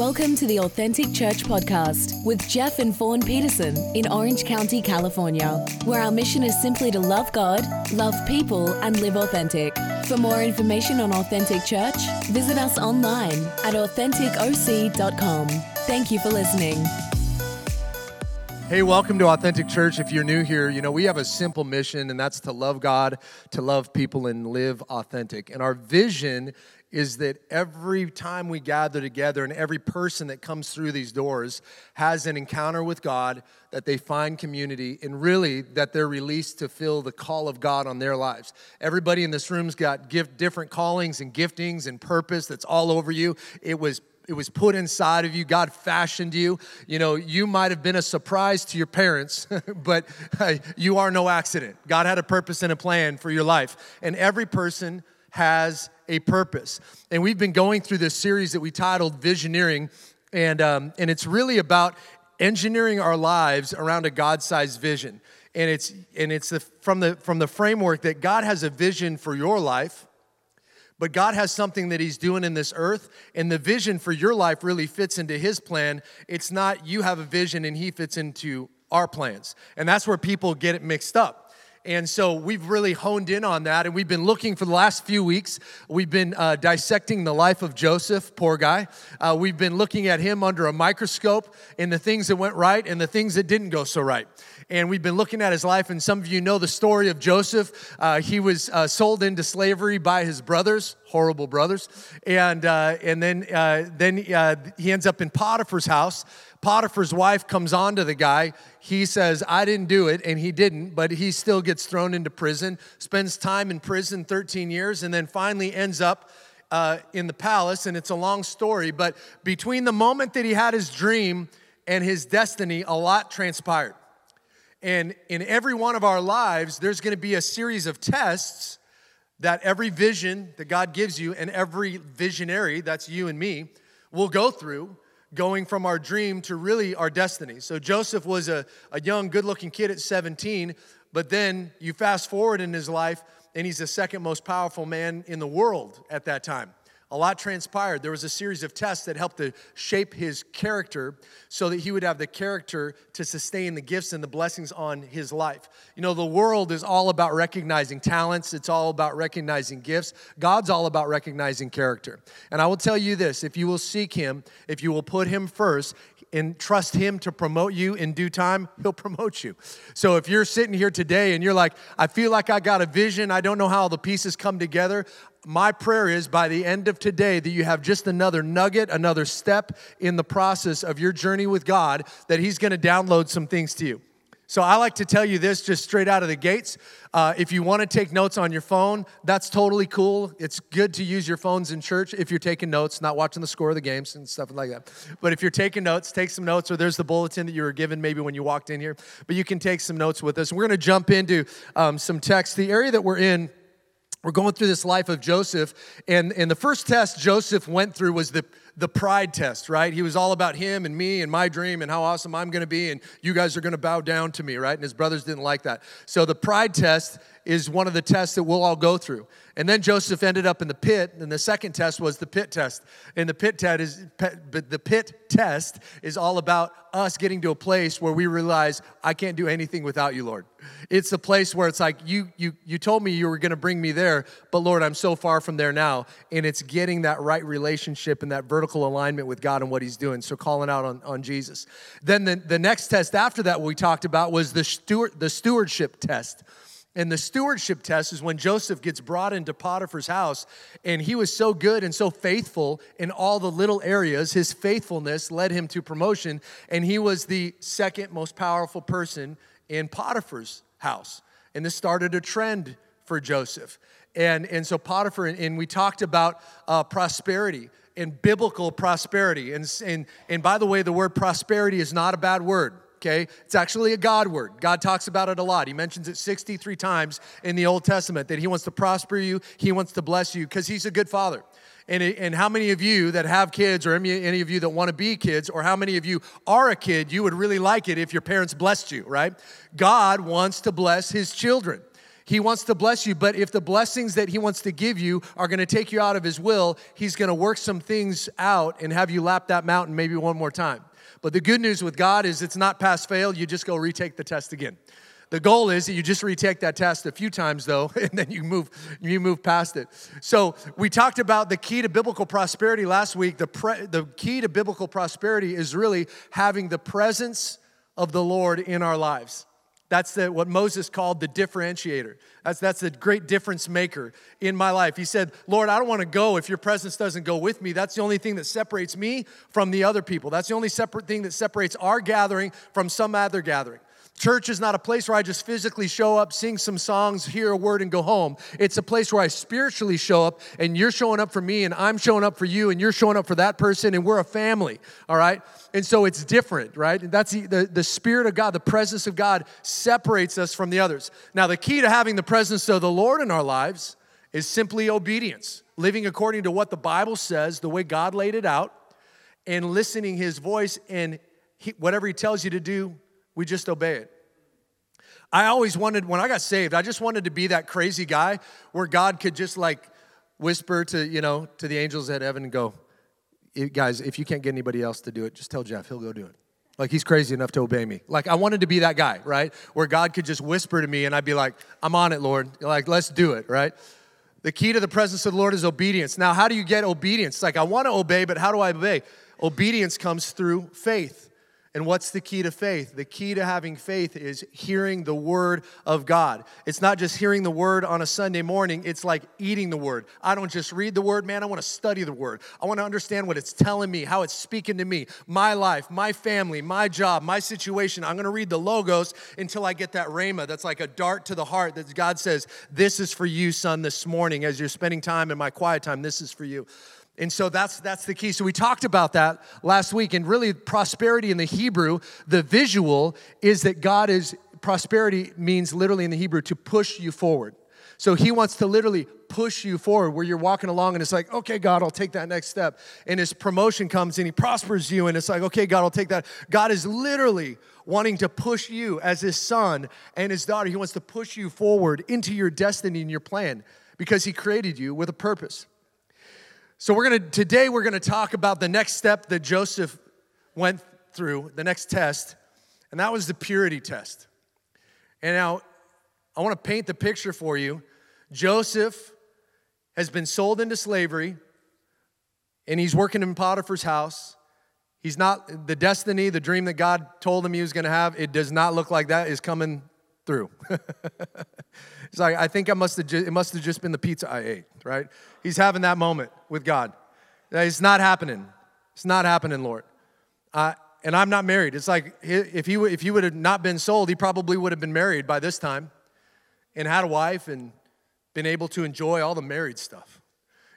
Welcome to the Authentic Church Podcast with Jeff and Fawn Peterson in Orange County, California, where our mission is simply to love God, love people, and live authentic. For more information on Authentic Church, visit us online at AuthenticOC.com. Thank you for listening. Hey, welcome to Authentic Church. If you're new here, you know, we have a simple mission, and that's to love God, to love people, and live authentic. And our vision is that every time we gather together and every person that comes through these doors has an encounter with God, that they find community, and really that they're released to fill the call of God on their lives. Everybody in this room's got gift, different callings and giftings and purpose that's all over you. It was it was put inside of you. God fashioned you. You know, you might have been a surprise to your parents, but uh, you are no accident. God had a purpose and a plan for your life. And every person has a purpose. And we've been going through this series that we titled Visioneering, and, um, and it's really about engineering our lives around a God sized vision. And it's, and it's the, from, the, from the framework that God has a vision for your life, but God has something that He's doing in this earth, and the vision for your life really fits into His plan. It's not you have a vision and He fits into our plans. And that's where people get it mixed up. And so we've really honed in on that. And we've been looking for the last few weeks. We've been uh, dissecting the life of Joseph, poor guy. Uh, we've been looking at him under a microscope and the things that went right and the things that didn't go so right. And we've been looking at his life. And some of you know the story of Joseph. Uh, he was uh, sold into slavery by his brothers, horrible brothers. And, uh, and then, uh, then he ends up in Potiphar's house. Potiphar's wife comes on to the guy. He says, I didn't do it, and he didn't, but he still gets thrown into prison, spends time in prison 13 years, and then finally ends up uh, in the palace. And it's a long story, but between the moment that he had his dream and his destiny, a lot transpired. And in every one of our lives, there's going to be a series of tests that every vision that God gives you and every visionary, that's you and me, will go through going from our dream to really our destiny. So Joseph was a, a young, good looking kid at 17, but then you fast forward in his life, and he's the second most powerful man in the world at that time a lot transpired. There was a series of tests that helped to shape his character so that he would have the character to sustain the gifts and the blessings on his life. You know, the world is all about recognizing talents, it's all about recognizing gifts. God's all about recognizing character. And I will tell you this if you will seek him, if you will put him first, and trust Him to promote you in due time, He'll promote you. So if you're sitting here today and you're like, I feel like I got a vision, I don't know how the pieces come together, my prayer is by the end of today that you have just another nugget, another step in the process of your journey with God, that He's going to download some things to you. So I like to tell you this just straight out of the gates. Uh, if you want to take notes on your phone, that's totally cool. It's good to use your phones in church if you're taking notes, not watching the score of the games and stuff like that. But if you're taking notes, take some notes, or there's the bulletin that you were given maybe when you walked in here. But you can take some notes with us. We're going to jump into um, some text. The area that we're in we're going through this life of Joseph, and, and the first test Joseph went through was the, the pride test, right? He was all about him and me and my dream and how awesome I'm gonna be, and you guys are gonna bow down to me, right? And his brothers didn't like that. So the pride test is one of the tests that we'll all go through. And then Joseph ended up in the pit, and the second test was the pit test. And the pit test is the pit test is all about us getting to a place where we realize I can't do anything without you, Lord. It's a place where it's like you you you told me you were going to bring me there, but Lord, I'm so far from there now. And it's getting that right relationship and that vertical alignment with God and what He's doing. So calling out on, on Jesus. Then the, the next test after that we talked about was the steward the stewardship test. And the stewardship test is when Joseph gets brought into Potiphar's house, and he was so good and so faithful in all the little areas. His faithfulness led him to promotion, and he was the second most powerful person in Potiphar's house. And this started a trend for Joseph. And, and so Potiphar, and we talked about uh, prosperity and biblical prosperity. And, and, and by the way, the word prosperity is not a bad word okay? It's actually a God word. God talks about it a lot. He mentions it 63 times in the Old Testament that He wants to prosper you, He wants to bless you because He's a good Father. And, and how many of you that have kids, or any, any of you that want to be kids, or how many of you are a kid, you would really like it if your parents blessed you, right? God wants to bless His children. He wants to bless you, but if the blessings that He wants to give you are going to take you out of His will, He's going to work some things out and have you lap that mountain maybe one more time. But the good news with God is it's not pass fail, you just go retake the test again. The goal is that you just retake that test a few times though, and then you move you move past it. So we talked about the key to biblical prosperity last week. The pre, the key to biblical prosperity is really having the presence of the Lord in our lives. That's the, what Moses called the differentiator. That's, that's the great difference maker in my life. He said, Lord, I don't want to go if your presence doesn't go with me. That's the only thing that separates me from the other people. That's the only separate thing that separates our gathering from some other gathering. Church is not a place where I just physically show up, sing some songs, hear a word, and go home. It's a place where I spiritually show up, and you're showing up for me, and I'm showing up for you, and you're showing up for that person, and we're a family, all right? And so it's different, right? And That's the, the, the Spirit of God, the presence of God separates us from the others. Now, the key to having the presence of the Lord in our lives is simply obedience, living according to what the Bible says, the way God laid it out, and listening His voice, and he, whatever He tells you to do, we just obey it. I always wanted, when I got saved, I just wanted to be that crazy guy where God could just like whisper to, you know, to the angels at heaven and go, guys, if you can't get anybody else to do it, just tell Jeff, he'll go do it. Like he's crazy enough to obey me. Like I wanted to be that guy, right? Where God could just whisper to me and I'd be like, I'm on it, Lord. Like, let's do it, right? The key to the presence of the Lord is obedience. Now, how do you get obedience? Like, I want to obey, but how do I obey? Obedience comes through faith. And what's the key to faith? The key to having faith is hearing the word of God. It's not just hearing the word on a Sunday morning, it's like eating the word. I don't just read the word, man, I want to study the word. I want to understand what it's telling me, how it's speaking to me, my life, my family, my job, my situation. I'm going to read the logos until I get that rhema that's like a dart to the heart that God says, This is for you, son, this morning as you're spending time in my quiet time. This is for you. And so that's that's the key. So we talked about that last week and really prosperity in the Hebrew, the visual is that God is prosperity means literally in the Hebrew to push you forward. So he wants to literally push you forward where you're walking along and it's like, okay, God, I'll take that next step. And his promotion comes and he prospers you and it's like, okay, God, I'll take that. God is literally wanting to push you as his son and his daughter. He wants to push you forward into your destiny and your plan because he created you with a purpose. So we're going to today we're going to talk about the next step that Joseph went through, the next test, and that was the purity test. And now I want to paint the picture for you. Joseph has been sold into slavery and he's working in Potiphar's house. He's not the destiny, the dream that God told him he was going to have, it does not look like that is coming through. It's like, I think I must have it must have just been the pizza I ate, right? He's having that moment with God. It's not happening. It's not happening, Lord. Uh, and I'm not married. It's like if he, if he would have not been sold, he probably would have been married by this time and had a wife and been able to enjoy all the married stuff.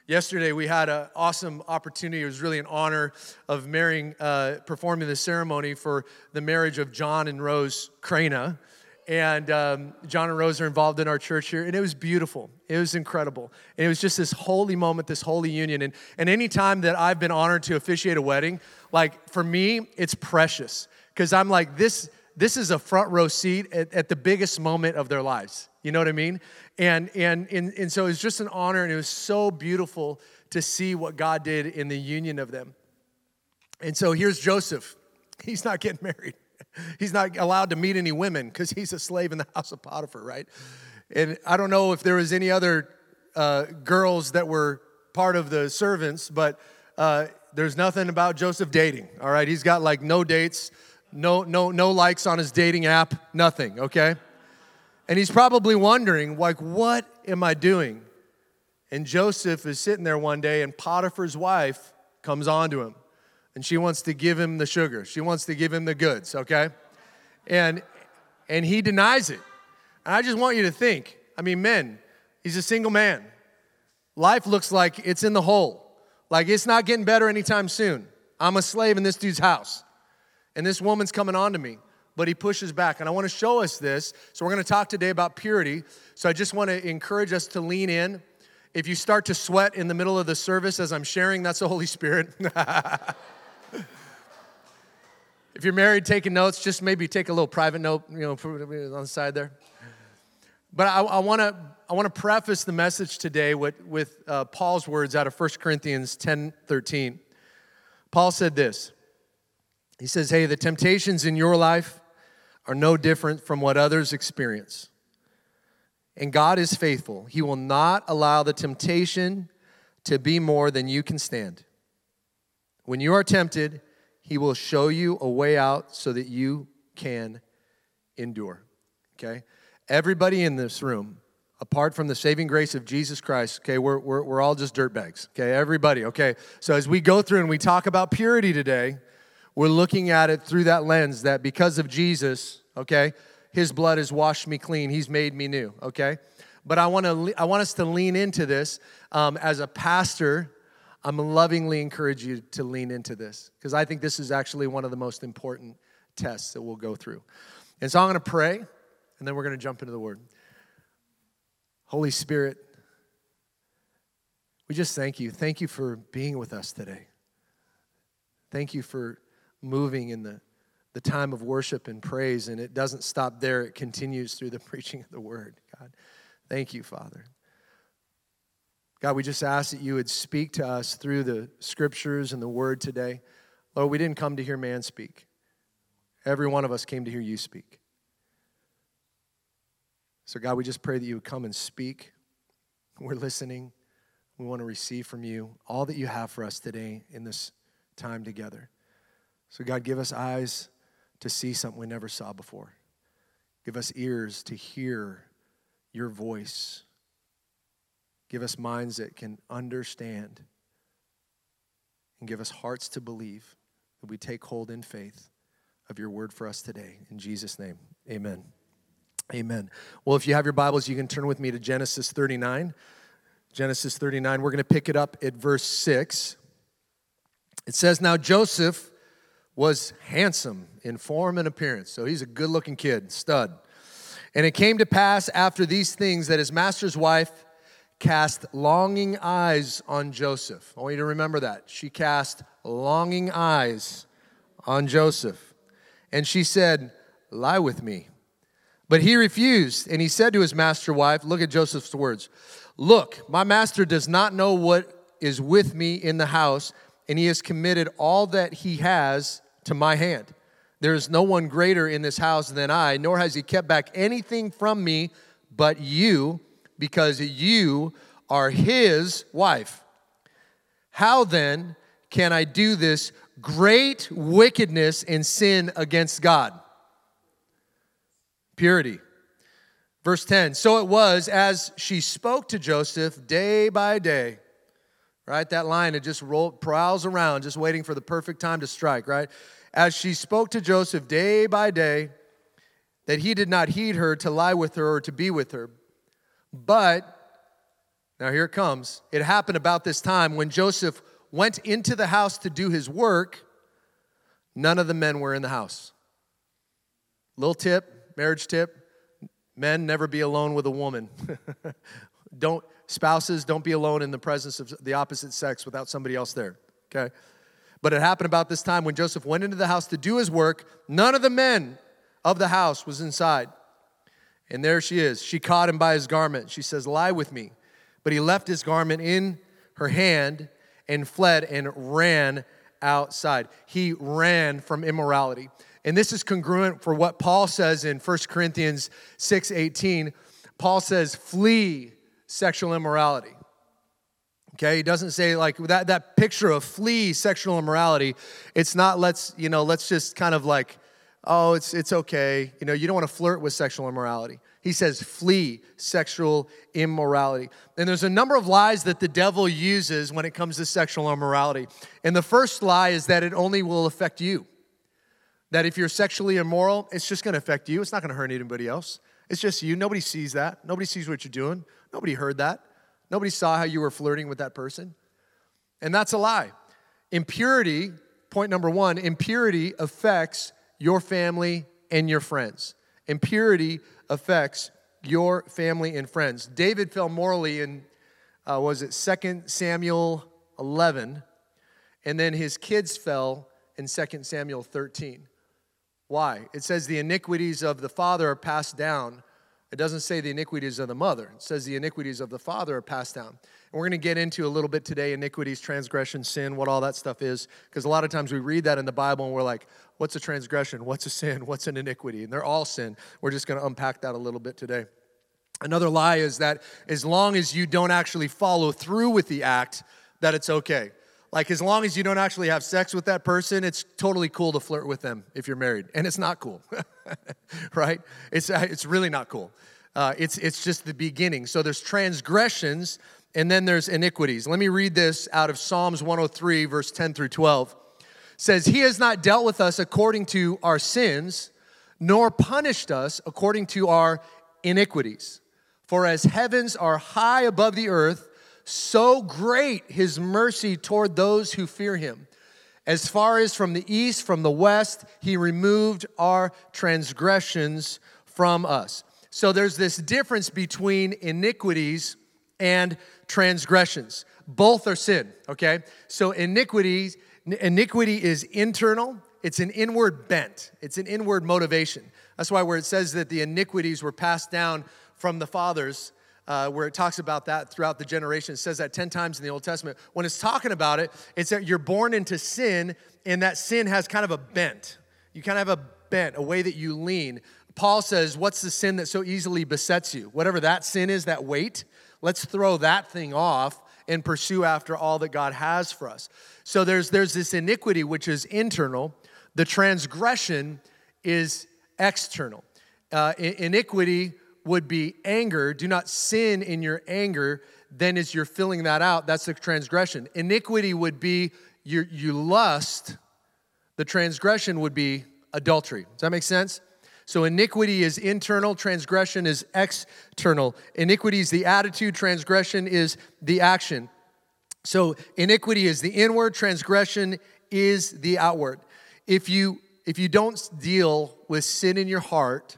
Yesterday, we had an awesome opportunity. It was really an honor of marrying, uh, performing the ceremony for the marriage of John and Rose Crana and um, John and Rose are involved in our church here, and it was beautiful. It was incredible. And it was just this holy moment, this holy union. And, and any time that I've been honored to officiate a wedding, like for me, it's precious because I'm like, this, this is a front row seat at, at, the biggest moment of their lives. You know what I mean? And, and, and, and so it was just an honor, and it was so beautiful to see what God did in the union of them. And so here's Joseph. He's not getting married. he's not allowed to meet any women because he's a slave in the house of Potiphar, right? And I don't know if there was any other uh, girls that were part of the servants, but uh, there's nothing about Joseph dating. All right, he's got like no dates, no no no likes on his dating app, nothing. Okay, and he's probably wondering like, what am I doing? And Joseph is sitting there one day, and Potiphar's wife comes on to him and she wants to give him the sugar. She wants to give him the goods, okay? And and he denies it. And I just want you to think, I mean, men, he's a single man. Life looks like it's in the hole. Like it's not getting better anytime soon. I'm a slave in this dude's house. And this woman's coming on to me. But he pushes back. And I want to show us this. So we're going to talk today about purity. So I just want to encourage us to lean in. If you start to sweat in the middle of the service as I'm sharing, that's the Holy Spirit. If you're married taking notes, just maybe take a little private note, you know, on the side there. But I, want to I want to preface the message today with, with uh, Paul's words out of 1 Corinthians 10 13. Paul said this He says, Hey, the temptations in your life are no different from what others experience. And God is faithful. He will not allow the temptation to be more than you can stand. When you are tempted, He will show you a way out so that you can endure. Okay? Everybody in this room, apart from the saving grace of Jesus Christ, okay, we're, we're, we're all just dirtbags. Okay? Everybody, okay? So as we go through and we talk about purity today, we're looking at it through that lens that because of Jesus, okay, his blood has washed me clean. He's made me new, okay? But I want to I want us to lean into this um, as a pastor. I'm lovingly encourage you to lean into this because I think this is actually one of the most important tests that we'll go through. And so I'm going to pray, and then we're going to jump into the Word. Holy Spirit, we just thank you. Thank you for being with us today. Thank you for moving in the the time of worship and praise, and it doesn't stop there, it continues through the preaching of the word. God, thank you, Father. God, we just ask that you would speak to us through the scriptures and the word today. Lord, we didn't come to hear man speak. Every one of us came to hear you speak. So, God, we just pray that you would come and speak. We're listening. We want to receive from you all that you have for us today in this time together. So, God, give us eyes to see something we never saw before. Give us ears to hear your voice. Give us minds that can understand. And give us hearts to believe that we take hold in faith of your word for us today. In Jesus' name, amen. Amen. Well, if you have your Bibles, you can turn with me to Genesis 39. Genesis 39, we're going to pick it up at verse 6. It says, Now Joseph was handsome in form and appearance. So he's a good looking kid, stud. And it came to pass after these things that his master's wife cast longing eyes on Joseph. I want you to remember that. She cast longing eyes on Joseph. And she said, Lie with me. But he refused, and he said to his master wife, Look at Joseph's words. Look, my master does not know what is with me in the house, and he has committed all that he has to my hand. There is no one greater in this house than I, nor has he kept back anything from me but you, because you are his wife. How then can I do this great wickedness and sin against God? Purity. Verse 10 So it was as she spoke to Joseph day by day right? That line, it just roll, prowls around, just waiting for the perfect time to strike, right? As she spoke to Joseph day by day, that he did not heed her to lie with her or to be with her. But, now here it comes, it happened about this time when Joseph went into the house to do his work, none of the men were in the house. Little tip, marriage tip men never be alone with a woman. don't Spouses, don't be alone in the presence of the opposite sex without somebody else there, okay? But it happened about this time when Joseph went into the house to do his work. None of the men of the house was inside. And there she is. She caught him by his garment. She says, Lie with me. But he left his garment in her hand and fled and ran outside. He ran from immorality. And this is congruent for what Paul says in 1 Corinthians 6 18. Paul says, Flee sexual immorality. Okay, he doesn't say like that, that picture of flee sexual immorality. It's not let's, you know, let's just kind of like, oh, it's it's okay. You know, you don't want to flirt with sexual immorality. He says flee sexual immorality. And there's a number of lies that the devil uses when it comes to sexual immorality. And the first lie is that it only will affect you. That if you're sexually immoral, it's just going to affect you. It's not going to hurt anybody else. It's just you. Nobody sees that. Nobody sees what you're doing. Nobody heard that. Nobody saw how you were flirting with that person. And that's a lie. Impurity, point number one, impurity affects your family and your friends. Impurity affects your family and friends. David fell morally in, uh, was it 2 Samuel 11? And then his kids fell in 2 Samuel 13. Why? It says the iniquities of the father are passed down It doesn't say the iniquities of the mother. It says the iniquities of the father are passed down. And we're going to get into a little bit today iniquities, transgression, sin, what all that stuff is. Because a lot of times we read that in the Bible and we're like, what's a transgression? What's a sin? What's an iniquity? And they're all sin. We're just going to unpack that a little bit today. Another lie is that as long as you don't actually follow through with the act, that it's okay. Like, as long as you don't actually have sex with that person, it's totally cool to flirt with them if you're married. And it's not cool, right? It's, it's really not cool. Uh, it's, it's just the beginning. So there's transgressions and then there's iniquities. Let me read this out of Psalms 103, verse 10 through 12. It says, He has not dealt with us according to our sins, nor punished us according to our iniquities. For as heavens are high above the earth, so great his mercy toward those who fear him. As far as from the east, from the west, he removed our transgressions from us. So there's this difference between iniquities and transgressions. Both are sin, okay? So iniquities, iniquity is internal, it's an inward bent, it's an inward motivation. That's why where it says that the iniquities were passed down from the fathers, uh, where it talks about that throughout the generation. It says that 10 times in the Old Testament. When it's talking about it, it's that you're born into sin, and that sin has kind of a bent. You kind of have a bent, a way that you lean. Paul says, What's the sin that so easily besets you? Whatever that sin is, that weight, let's throw that thing off and pursue after all that God has for us. So there's, there's this iniquity which is internal, the transgression is external. Uh, iniquity would be anger. Do not sin in your anger. Then, as you're filling that out, that's the transgression. Iniquity would be you, you lust. The transgression would be adultery. Does that make sense? So, iniquity is internal, transgression is external. Iniquity is the attitude, transgression is the action. So, iniquity is the inward, transgression is the outward. If you if you don't deal with sin in your heart,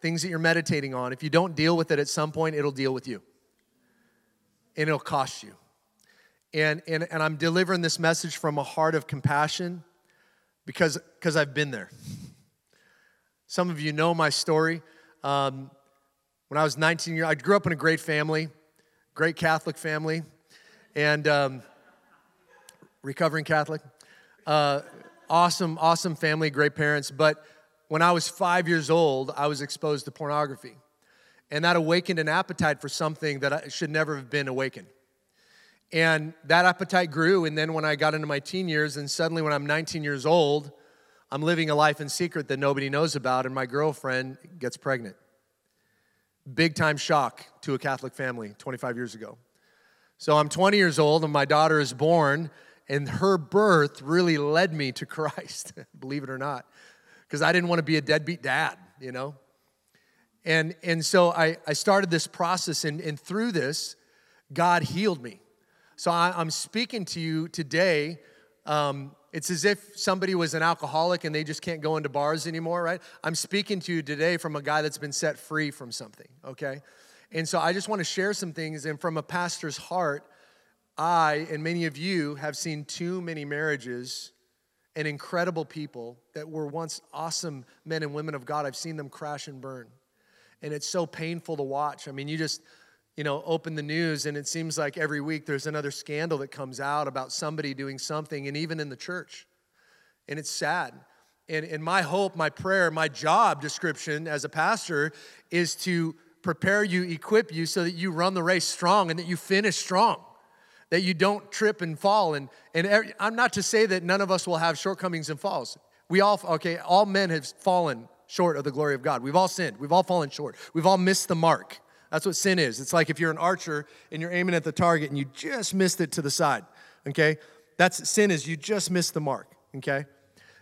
things that you're meditating on, if you don't deal with it at some point, it'll deal with you. And it'll cost you. And, and, and I'm delivering this message from a heart of compassion because because I've been there. Some of you know my story. Um, when I was 19 years, I grew up in a great family, great Catholic family, and um, recovering Catholic. Uh, awesome, awesome family, great parents. But when I was five years old, I was exposed to pornography. And that awakened an appetite for something that should never have been awakened. And that appetite grew. And then when I got into my teen years, and suddenly when I'm 19 years old, I'm living a life in secret that nobody knows about, and my girlfriend gets pregnant. Big time shock to a Catholic family 25 years ago. So I'm 20 years old, and my daughter is born, and her birth really led me to Christ, believe it or not because I didn't want to be a deadbeat dad, you know? And, and so I, I started this process, and, and through this, God healed me. So I, am speaking to you today. Um, it's as if somebody was an alcoholic and they just can't go into bars anymore, right? I'm speaking to you today from a guy that's been set free from something, okay? And so I just want to share some things, and from a pastor's heart, I and many of you have seen too many marriages and incredible people that were once awesome men and women of God. I've seen them crash and burn. And it's so painful to watch. I mean, you just, you know, open the news and it seems like every week there's another scandal that comes out about somebody doing something, and even in the church. And it's sad. And, and my hope, my prayer, my job description as a pastor is to prepare you, equip you so that you run the race strong and that you finish strong that you don't trip and fall. And, and every, I'm not to say that none of us will have shortcomings and falls. We all, okay, all men have fallen short of the glory of God. We've all sinned. We've all fallen short. We've all missed the mark. That's what sin is. It's like if you're an archer and you're aiming at the target and you just missed it to the side, okay? That's sin is you just missed the mark, okay?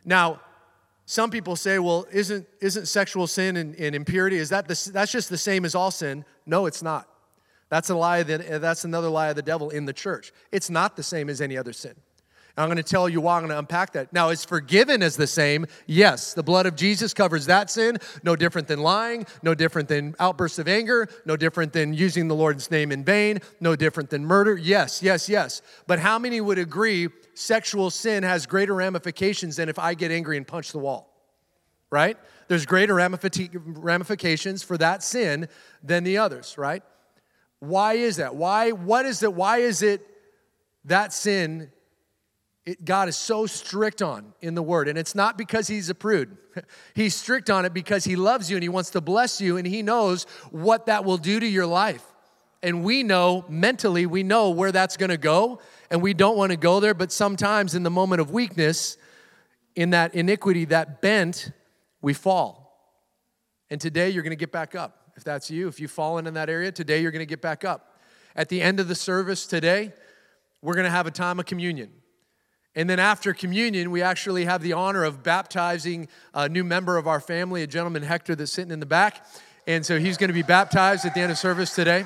Now, some people say, well, isn't, isn't sexual sin and, and impurity, is that the, that's just the same as all sin? No, it's not. That's a lie that, that's another lie of the devil in the church. It's not the same as any other sin. I'm going to tell you why I'm going to unpack that. Now, is forgiven as the same? Yes. The blood of Jesus covers that sin. No different than lying, no different than outbursts of anger, no different than using the Lord's name in vain, no different than murder. Yes, yes, yes. But how many would agree sexual sin has greater ramifications than if I get angry and punch the wall? right? There's greater ramifications for that sin than the others, right? Why is that? Why, what is it? Why is it that sin it, God is so strict on in the word? And it's not because he's a prude. he's strict on it because he loves you and he wants to bless you and he knows what that will do to your life. And we know mentally, we know where that's gonna go, and we don't wanna go there, but sometimes in the moment of weakness, in that iniquity, that bent, we fall. And today you're gonna get back up. If that's you, if you've fallen in that area, today you're going to get back up. At the end of the service today, we're going to have a time of communion. And then after communion, we actually have the honor of baptizing a new member of our family, a gentleman, Hector, that's sitting in the back. And so he's going to be baptized at the end of service today.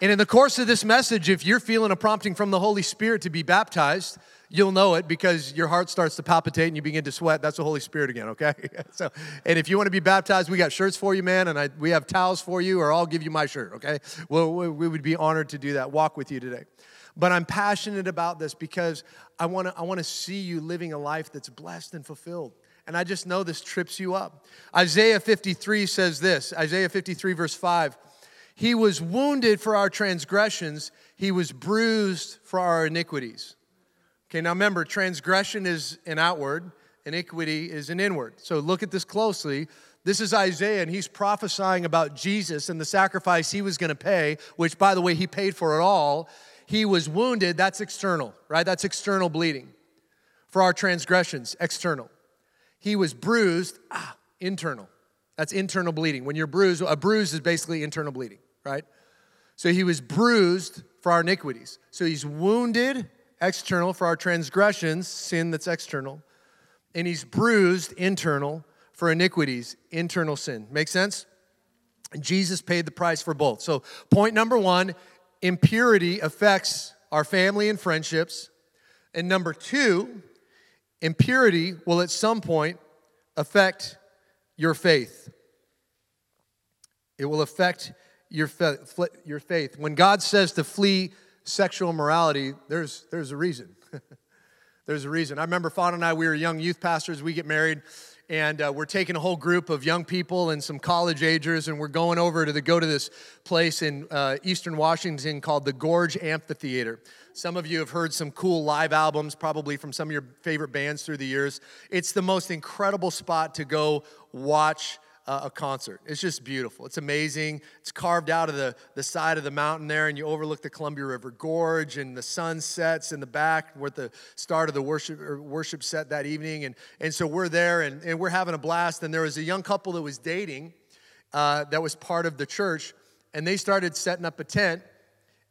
And in the course of this message, if you're feeling a prompting from the Holy Spirit to be baptized, you'll know it because your heart starts to palpitate and you begin to sweat. That's the Holy Spirit again, okay? so, and if you want to be baptized, we got shirts for you, man, and I, we have towels for you, or I'll give you my shirt, okay? Well, we would be honored to do that, walk with you today. But I'm passionate about this because I want to I want to see you living a life that's blessed and fulfilled. And I just know this trips you up. Isaiah 53 says this Isaiah 53, verse 5 He was wounded for our transgressions, He was bruised for our iniquities. Okay, now remember, transgression is an outward, iniquity is an inward. So look at this closely. This is Isaiah, and he's prophesying about Jesus and the sacrifice he was going to pay, which, by the way, he paid for it all. He was wounded, that's external, right? That's external bleeding. For our transgressions, external. He was bruised, ah, internal. That's internal bleeding. When you're bruised, a bruise is basically internal bleeding, right? So he was bruised for our iniquities. So he's wounded external for our transgressions, sin that's external, and he's bruised internal for iniquities, internal sin. Make sense? And Jesus paid the price for both. So, point number one impurity affects our family and friendships. And number two, impurity will at some point affect your faith. It will affect your, your faith. When God says to flee sexual immorality, there's, there's a reason. there's a reason. I remember Fawn and I, we were young youth pastors, we get married, and uh, we're taking a whole group of young people and some college agers, and we're going over to the, go to this place in uh, Eastern Washington called the Gorge Amphitheater. Some of you have heard some cool live albums, probably from some of your favorite bands through the years. It's the most incredible spot to go watch uh, a concert. It's just beautiful. It's amazing. It's carved out of the, the side of the mountain there, and you overlook the Columbia River Gorge, and the sun sets in the back where the start of the worship worship set that evening. And, and so we're there, and, and we're having a blast. And there was a young couple that was dating uh, that was part of the church, and they started setting up a tent.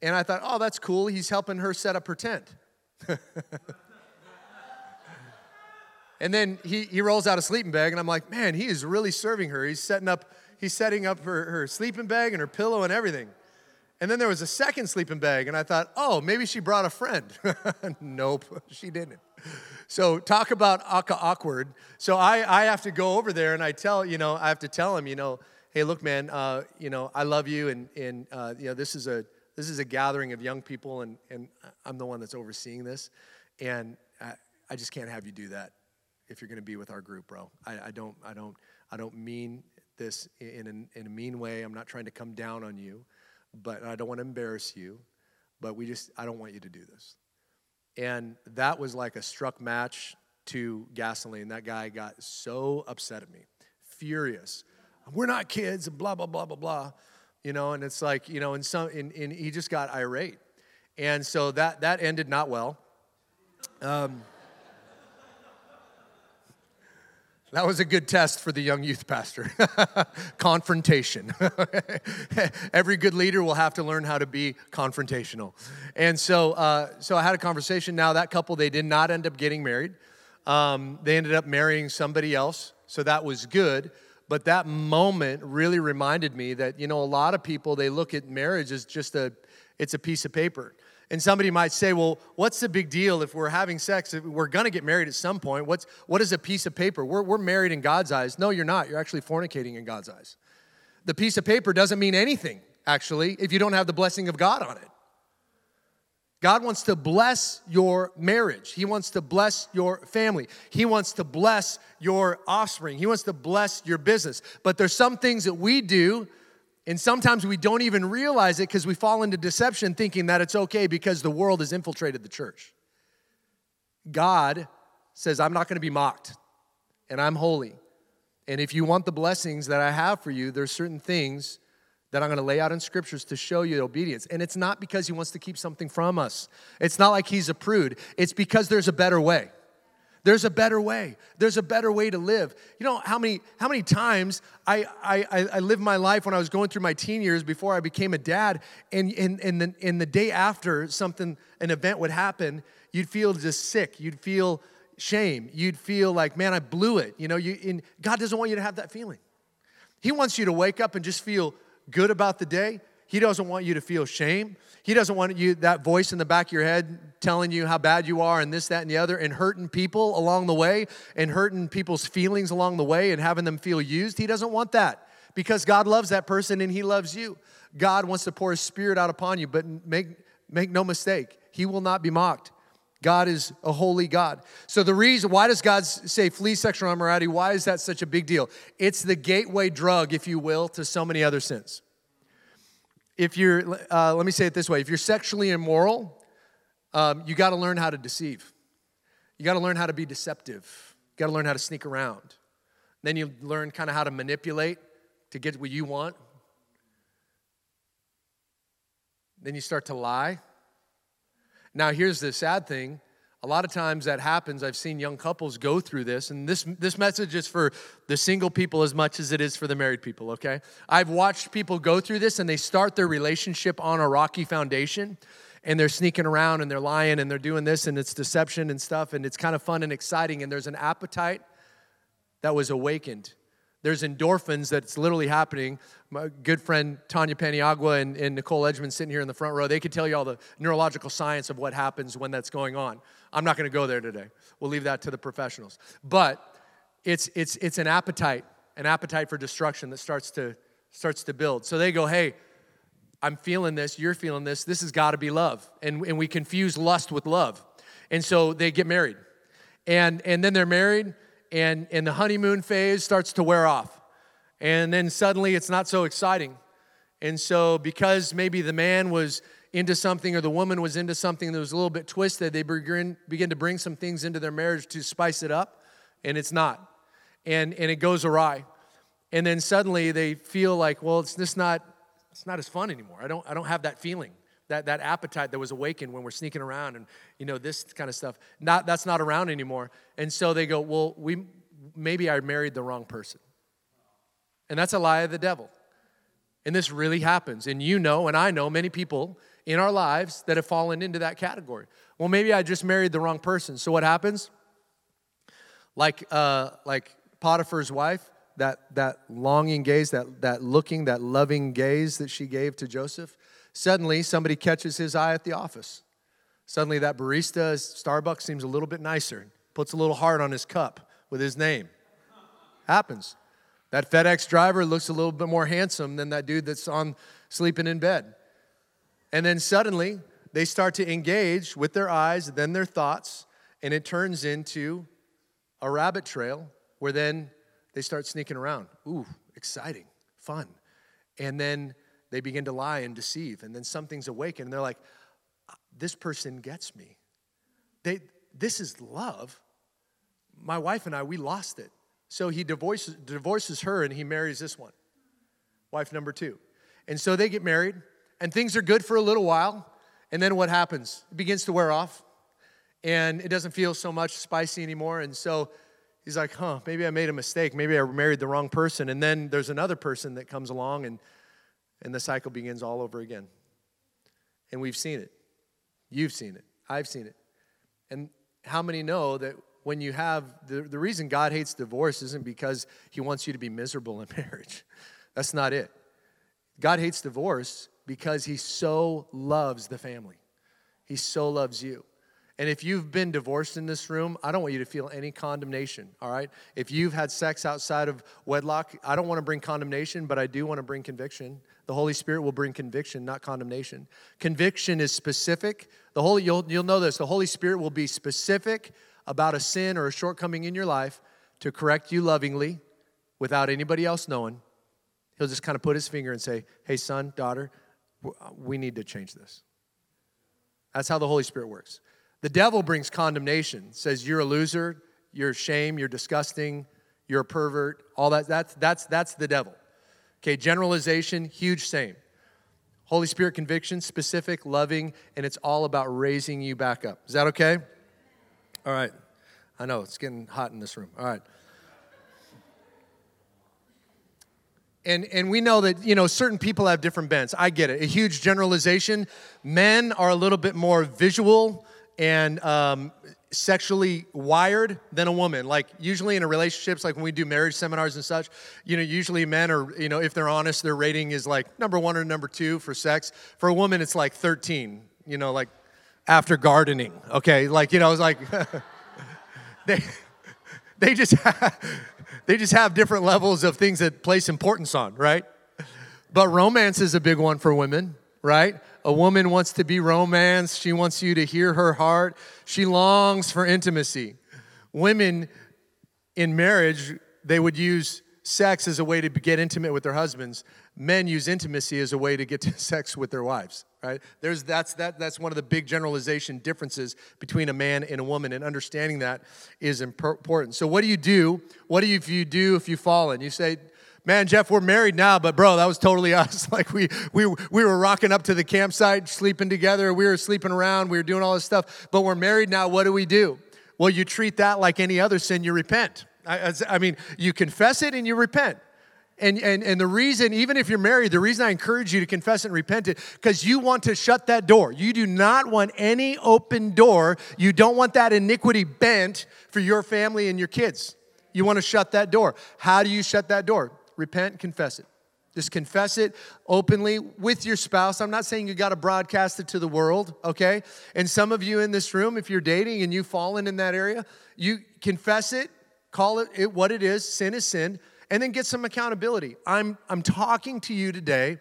And I thought, oh, that's cool. He's helping her set up her tent. And then he, he rolls out a sleeping bag, and I'm like, man, he is really serving her. He's setting up, he's setting up her, her sleeping bag and her pillow and everything. And then there was a second sleeping bag, and I thought, oh, maybe she brought a friend. nope, she didn't. So talk about awkward. So I, I have to go over there and I tell, you know, I have to tell him, you know, hey, look, man, uh, you know, I love you, and and uh, you know, this is a this is a gathering of young people, and and I'm the one that's overseeing this, and I, I just can't have you do that if you're going to be with our group, bro. I, I, don't, I don't, I don't mean this in, in, a mean way. I'm not trying to come down on you, but I don't want to embarrass you. But we just, I don't want you to do this. And that was like a struck match to gasoline. That guy got so upset at me, furious. We're not kids, and blah blah blah blah blah. You know, and it's like you know, and some, and, and he just got irate, and so that that ended not well. Um, That was a good test for the young youth pastor. Confrontation. Every good leader will have to learn how to be confrontational. And so, uh, so I had a conversation. Now, that couple, they did not end up getting married. Um, they ended up marrying somebody else. So that was good. But that moment really reminded me that, you know, a lot of people, they look at marriage as just a, it's a piece of paper. And somebody might say, well, what's the big deal if we're having sex? If we're going to get married at some point. What's, what is a piece of paper? We're, we're married in God's eyes. No, you're not. You're actually fornicating in God's eyes. The piece of paper doesn't mean anything, actually, if you don't have the blessing of God on it. God wants to bless your marriage. He wants to bless your family. He wants to bless your offspring. He wants to bless your business. But there's some things that we do, and sometimes we don't even realize it because we fall into deception thinking that it's okay because the world has infiltrated the church. God says, I'm not going to be mocked, and I'm holy. And if you want the blessings that I have for you, there's certain things that I'm going to lay out in scriptures to show you obedience. And it's not because he wants to keep something from us. It's not like he's a prude. It's because there's a better way. There's a better way. There's a better way to live. You know how many how many times I I, I lived my life when I was going through my teen years before I became a dad, and in in the in the day after something an event would happen, you'd feel just sick. You'd feel shame. You'd feel like, man, I blew it. You know, you and God doesn't want you to have that feeling. He wants you to wake up and just feel good about the day. He doesn't want you to feel shame. He doesn't want you that voice in the back of your head telling you how bad you are and this, that, and the other, and hurting people along the way and hurting people's feelings along the way and having them feel used. He doesn't want that because God loves that person and He loves you. God wants to pour His Spirit out upon you, but make, make no mistake, He will not be mocked. God is a holy God. So, the reason, why does God say flee sexual immorality? Why is that such a big deal? It's the gateway drug, if you will, to so many other sins. If you're, uh, let me say it this way if you're sexually immoral, um, you got to learn how to deceive. You got to learn how to be deceptive. You got to learn how to sneak around. Then you learn kind of how to manipulate to get what you want. Then you start to lie. Now, here's the sad thing. A lot of times that happens. I've seen young couples go through this, and this, this message is for the single people as much as it is for the married people, okay? I've watched people go through this and they start their relationship on a rocky foundation and they're sneaking around and they're lying and they're doing this and it's deception and stuff and it's kind of fun and exciting and there's an appetite that was awakened there's endorphins that's literally happening. My good friend Tanya Paniagua and, and Nicole Edgman sitting here in the front row, they could tell you all the neurological science of what happens when that's going on. I'm not going to go there today. We'll leave that to the professionals. But it's, it's, it's an appetite, an appetite for destruction that starts to, starts to build. So they go, hey, I'm feeling this, you're feeling this, this has got to be love. And, and we confuse lust with love. And so they get married. And, and then they're married, and, and the honeymoon phase starts to wear off. And then suddenly it's not so exciting. And so, because maybe the man was into something or the woman was into something that was a little bit twisted, they begin, begin to bring some things into their marriage to spice it up, and it's not. And, and it goes awry. And then suddenly they feel like, well, it's just not, it's not as fun anymore. I don't, I don't have that feeling that, that appetite that was awakened when we're sneaking around and you know this kind of stuff. Not, that's not around anymore. And so they go well we maybe i married the wrong person. And that's a lie of the devil. And this really happens. And you know and i know many people in our lives that have fallen into that category. Well maybe i just married the wrong person. So what happens? Like uh, like potiphar's wife that that longing gaze that that looking that loving gaze that she gave to joseph Suddenly, somebody catches his eye at the office. Suddenly, that barista at Starbucks seems a little bit nicer, puts a little heart on his cup with his name. Happens. That FedEx driver looks a little bit more handsome than that dude that's on sleeping in bed. And then suddenly, they start to engage with their eyes, then their thoughts, and it turns into a rabbit trail where then they start sneaking around. Ooh, exciting, fun. And then they begin to lie and deceive. And then something's awakened, and they're like, this person gets me. They, this is love. My wife and I, we lost it. So he divorces, divorces her and he marries this one, wife number two. And so they get married, and things are good for a little while. And then what happens? It begins to wear off, and it doesn't feel so much spicy anymore. And so he's like, huh, maybe I made a mistake. Maybe I married the wrong person. And then there's another person that comes along and and the cycle begins all over again. And we've seen it. You've seen it. I've seen it. And how many know that when you have the, the reason God hates divorce isn't because he wants you to be miserable in marriage. That's not it. God hates divorce because he so loves the family. He so loves you. And if you've been divorced in this room, I don't want you to feel any condemnation, all right? If you've had sex outside of wedlock, I don't want to bring condemnation, but I do want to bring conviction. The Holy Spirit will bring conviction, not condemnation. Conviction is specific. The Holy you'll, you'll know this. The Holy Spirit will be specific about a sin or a shortcoming in your life to correct you lovingly without anybody else knowing. He'll just kind of put his finger and say, "Hey son, daughter, we need to change this." That's how the Holy Spirit works. The devil brings condemnation, says you're a loser, you're shame, you're disgusting, you're a pervert, all that. That's, that's, that's the devil. Okay, generalization, huge same. Holy Spirit conviction, specific, loving, and it's all about raising you back up. Is that okay? All right. I know it's getting hot in this room. All right. And, and we know that you know certain people have different bents i get it a huge generalization men are a little bit more visual and um, sexually wired than a woman. Like usually in a relationships, like when we do marriage seminars and such, you know, usually men are, you know, if they're honest, their rating is like number one or number two for sex. For a woman, it's like 13, you know, like after gardening. Okay. Like, you know, it's like they they just have, they just have different levels of things that place importance on, right? But romance is a big one for women, right? A woman wants to be romanced. She wants you to hear her heart. She longs for intimacy. Women in marriage, they would use sex as a way to get intimate with their husbands. Men use intimacy as a way to get to sex with their wives, right? There's that's that that's one of the big generalization differences between a man and a woman and understanding that is important. So what do you do? What do you if you do if you fall in? You say, man, Jeff, we're married now, but bro, that was totally us. Like we we we were rocking up to the campsite, sleeping together. We were sleeping around. We were doing all this stuff. But we're married now. What do we do? Well, you treat that like any other sin. You repent. I, I mean, you confess it and you repent. And, and, and the reason, even if you're married, the reason I encourage you to confess and repent it, because you want to shut that door. You do not want any open door. You don't want that iniquity bent for your family and your kids. You want to shut that door. How do you shut that door? Repent, confess it. Just confess it openly with your spouse. I'm not saying you got to broadcast it to the world, okay? And some of you in this room, if you're dating and you've fallen in that area, you confess it, call it, it what it is. Sin is sin, and then get some accountability. I'm I'm talking to you today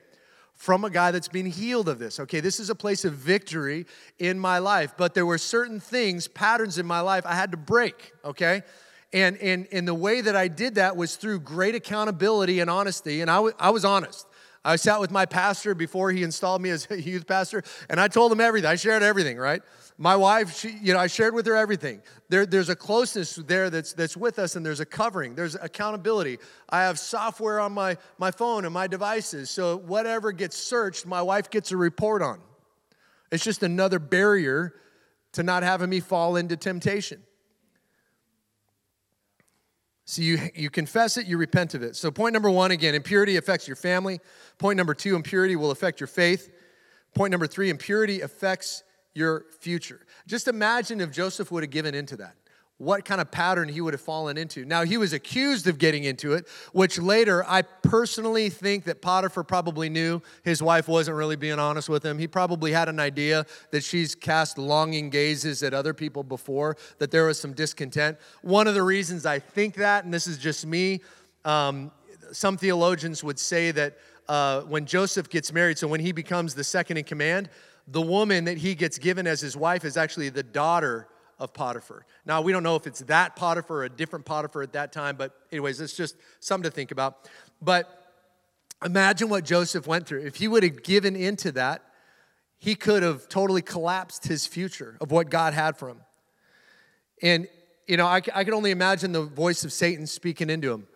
from a guy that's been healed of this. Okay, this is a place of victory in my life, but there were certain things, patterns in my life I had to break, okay? And, and, and the way that I did that was through great accountability and honesty. And I, w- I was honest. I sat with my pastor before he installed me as a youth pastor, and I told him everything. I shared everything, right? My wife, she, you know, I shared with her everything. There, there's a closeness there that's, that's with us, and there's a covering. There's accountability. I have software on my, my phone and my devices, so whatever gets searched, my wife gets a report on. It's just another barrier to not having me fall into temptation. So you, you confess it, you repent of it. So, point number one again, impurity affects your family. Point number two, impurity will affect your faith. Point number three, impurity affects your future. Just imagine if Joseph would have given into that what kind of pattern he would have fallen into. Now, he was accused of getting into it, which later I personally think that Potiphar probably knew his wife wasn't really being honest with him. He probably had an idea that she's cast longing gazes at other people before, that there was some discontent. One of the reasons I think that, and this is just me, um, some theologians would say that uh, when Joseph gets married, so when he becomes the second in command, the woman that he gets given as his wife is actually the daughter of Potiphar. Now, we don't know if it's that Potiphar or a different Potiphar at that time, but, anyways, it's just something to think about. But imagine what Joseph went through. If he would have given into that, he could have totally collapsed his future of what God had for him. And, you know, I, I can only imagine the voice of Satan speaking into him.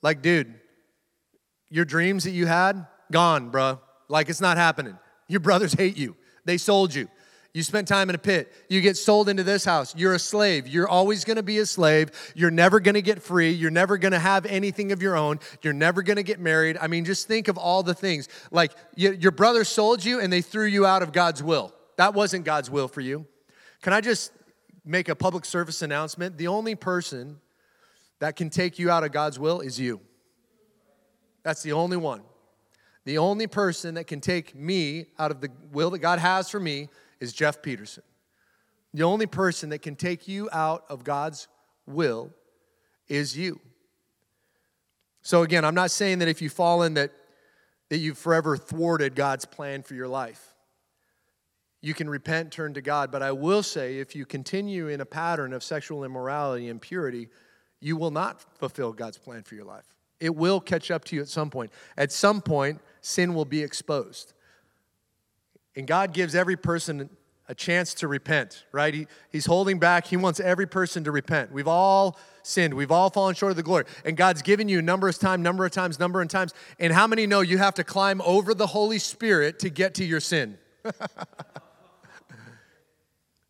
Like, dude, your dreams that you had, gone, bruh. Like, it's not happening. Your brothers hate you. They sold you. You spent time in a pit. You get sold into this house. You're a slave. You're always going to be a slave. You're never going to get free. You're never going to have anything of your own. You're never going to get married. I mean, just think of all the things. Like you, your brother sold you and they threw you out of God's will. That wasn't God's will for you. Can I just make a public service announcement? The only person that can take you out of God's will is you. That's the only one. The only person that can take me out of the will that God has for me is Jeff Peterson. The only person that can take you out of God's will is you. So again, I'm not saying that if you fall in that that you've forever thwarted God's plan for your life. You can repent, turn to God, but I will say if you continue in a pattern of sexual immorality and purity, you will not fulfill God's plan for your life. It will catch up to you at some point. At some point, sin will be exposed. And God gives every person a chance to repent, right? He, he's holding back. He wants every person to repent. We've all sinned. We've all fallen short of the glory. And God's given you number of times, number of times, number of times. And how many know you have to climb over the Holy Spirit to get to your sin?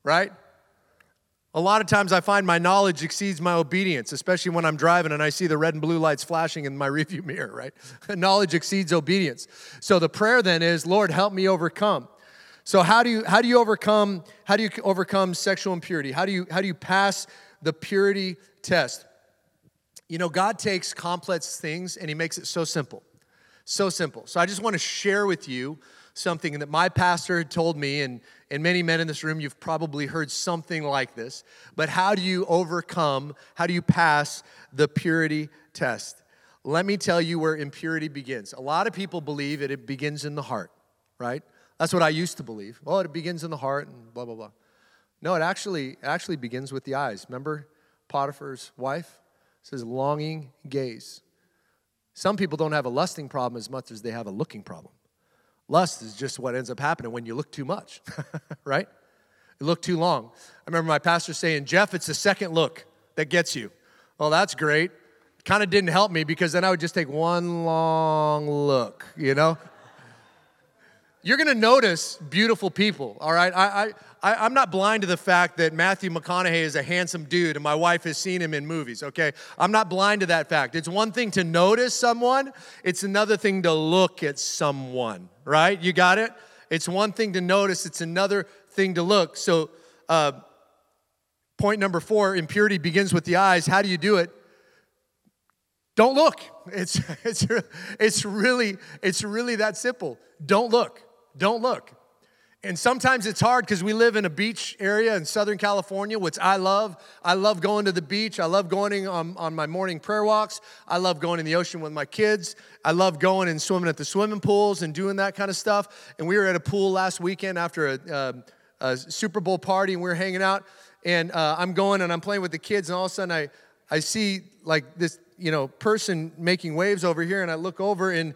right? A lot of times I find my knowledge exceeds my obedience, especially when I'm driving and I see the red and blue lights flashing in my rearview mirror, right? knowledge exceeds obedience. So the prayer then is, Lord, help me overcome. So how do you how do you overcome how do you overcome sexual impurity? How do you how do you pass the purity test? You know, God takes complex things and he makes it so simple. So simple. So I just want to share with you something that my pastor had told me, and, and many men in this room, you've probably heard something like this. But how do you overcome, how do you pass the purity test? Let me tell you where impurity begins. A lot of people believe that it begins in the heart, right? That's what I used to believe. Oh, it begins in the heart and blah, blah, blah. No, it actually, it actually begins with the eyes. Remember Potiphar's wife? It says longing gaze. Some people don't have a lusting problem as much as they have a looking problem. Lust is just what ends up happening when you look too much, right? You look too long. I remember my pastor saying, Jeff, it's the second look that gets you. Well, that's great. Kind of didn't help me because then I would just take one long look, you know? You're gonna notice beautiful people, all right? I, I, I, am not blind to the fact that Matthew McConaughey is a handsome dude and my wife has seen him in movies, okay? I'm not blind to that fact. It's one thing to notice someone, it's another thing to look at someone, right? You got it? It's one thing to notice, it's another thing to look. So, uh, point number four impurity begins with the eyes. How do you do it? Don't look. It's, it's, it's, really, it's really that simple. Don't look. Don't look. And sometimes it's hard because we live in a beach area in Southern California, which I love. I love going to the beach. I love going on, on my morning prayer walks. I love going in the ocean with my kids. I love going and swimming at the swimming pools and doing that kind of stuff. And we were at a pool last weekend after a, uh, a Super Bowl party and we were hanging out. And uh, I'm going and I'm playing with the kids, and all of a sudden I, I see like this, you know, person making waves over here, and I look over and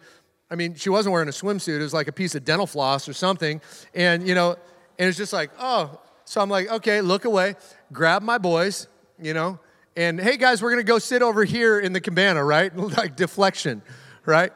I mean, she wasn't wearing a swimsuit. It was like a piece of dental floss or something. And, you know, and it's just like, oh. So I'm like, okay, look away, grab my boys, you know, and hey, guys, we're going to go sit over here in the cabana, right? like deflection, right?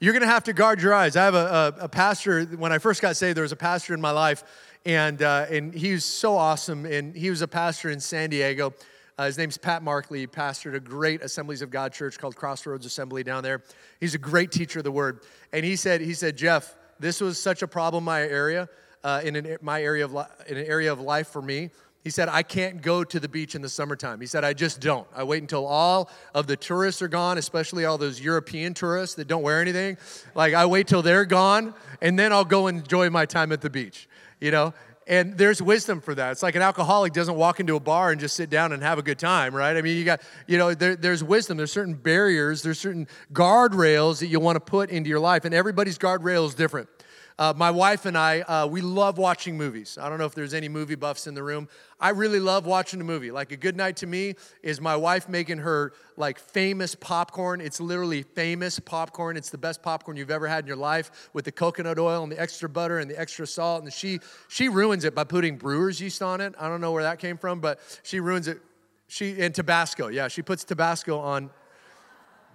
You're going to have to guard your eyes. I have a, a, a, pastor, when I first got saved, there was a pastor in my life, and, uh, and he was so awesome. And he was a pastor in San Diego. Uh, his name's Pat Markley. Pastored a great Assemblies of God church called Crossroads Assembly down there. He's a great teacher of the word. And he said, he said, Jeff, this was such a problem in my area, uh, in an, my area of li- in an area of life for me. He said, I can't go to the beach in the summertime. He said, I just don't. I wait until all of the tourists are gone, especially all those European tourists that don't wear anything. Like, I wait till they're gone, and then I'll go enjoy my time at the beach, you know? And there's wisdom for that. It's like an alcoholic doesn't walk into a bar and just sit down and have a good time, right? I mean, you got, you know, there, there's wisdom. There's certain barriers, there's certain guardrails that you want to put into your life, and everybody's guardrail is different. Uh, my wife and I, uh, we love watching movies. I don't know if there's any movie buffs in the room. I really love watching a movie. Like a good night to me is my wife making her like famous popcorn. It's literally famous popcorn. It's the best popcorn you've ever had in your life with the coconut oil and the extra butter and the extra salt. And she she ruins it by putting brewer's yeast on it. I don't know where that came from, but she ruins it. She and Tabasco. Yeah, she puts Tabasco on